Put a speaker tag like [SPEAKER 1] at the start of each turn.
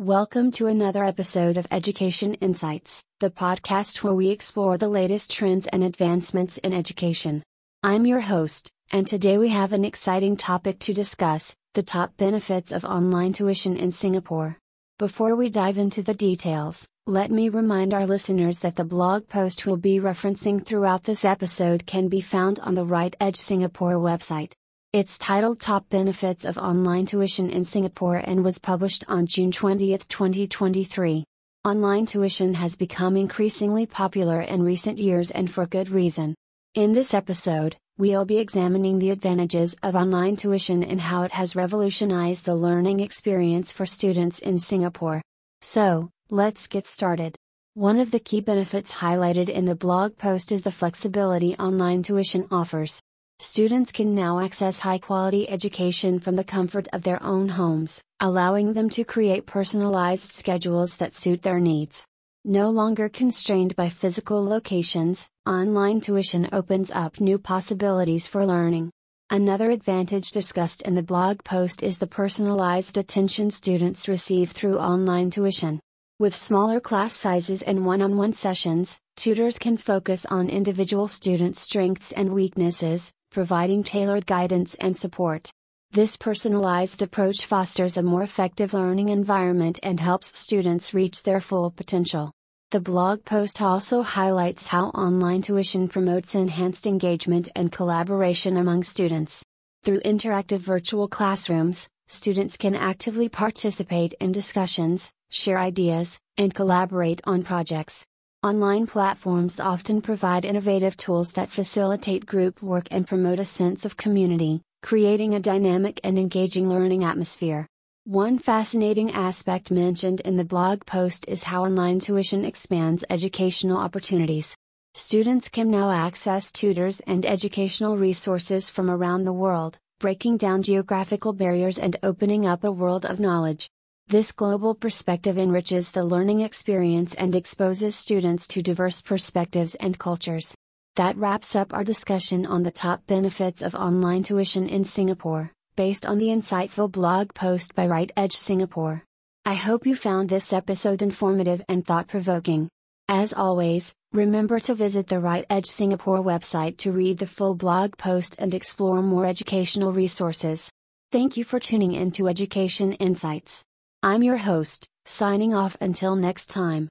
[SPEAKER 1] Welcome to another episode of Education Insights, the podcast where we explore the latest trends and advancements in education. I'm your host, and today we have an exciting topic to discuss the top benefits of online tuition in Singapore. Before we dive into the details, let me remind our listeners that the blog post we'll be referencing throughout this episode can be found on the Right Edge Singapore website. It's titled Top Benefits of Online Tuition in Singapore and was published on June 20, 2023. Online tuition has become increasingly popular in recent years and for good reason. In this episode, we'll be examining the advantages of online tuition and how it has revolutionized the learning experience for students in Singapore. So, let's get started. One of the key benefits highlighted in the blog post is the flexibility online tuition offers. Students can now access high quality education from the comfort of their own homes, allowing them to create personalized schedules that suit their needs. No longer constrained by physical locations, online tuition opens up new possibilities for learning. Another advantage discussed in the blog post is the personalized attention students receive through online tuition. With smaller class sizes and one on one sessions, tutors can focus on individual students' strengths and weaknesses, providing tailored guidance and support. This personalized approach fosters a more effective learning environment and helps students reach their full potential. The blog post also highlights how online tuition promotes enhanced engagement and collaboration among students. Through interactive virtual classrooms, students can actively participate in discussions, share ideas, and collaborate on projects. Online platforms often provide innovative tools that facilitate group work and promote a sense of community, creating a dynamic and engaging learning atmosphere. One fascinating aspect mentioned in the blog post is how online tuition expands educational opportunities. Students can now access tutors and educational resources from around the world, breaking down geographical barriers and opening up a world of knowledge. This global perspective enriches the learning experience and exposes students to diverse perspectives and cultures. That wraps up our discussion on the top benefits of online tuition in Singapore, based on the insightful blog post by Right Edge Singapore. I hope you found this episode informative and thought provoking. As always, remember to visit the Right Edge Singapore website to read the full blog post and explore more educational resources. Thank you for tuning in to Education Insights. I'm your host, signing off until next time.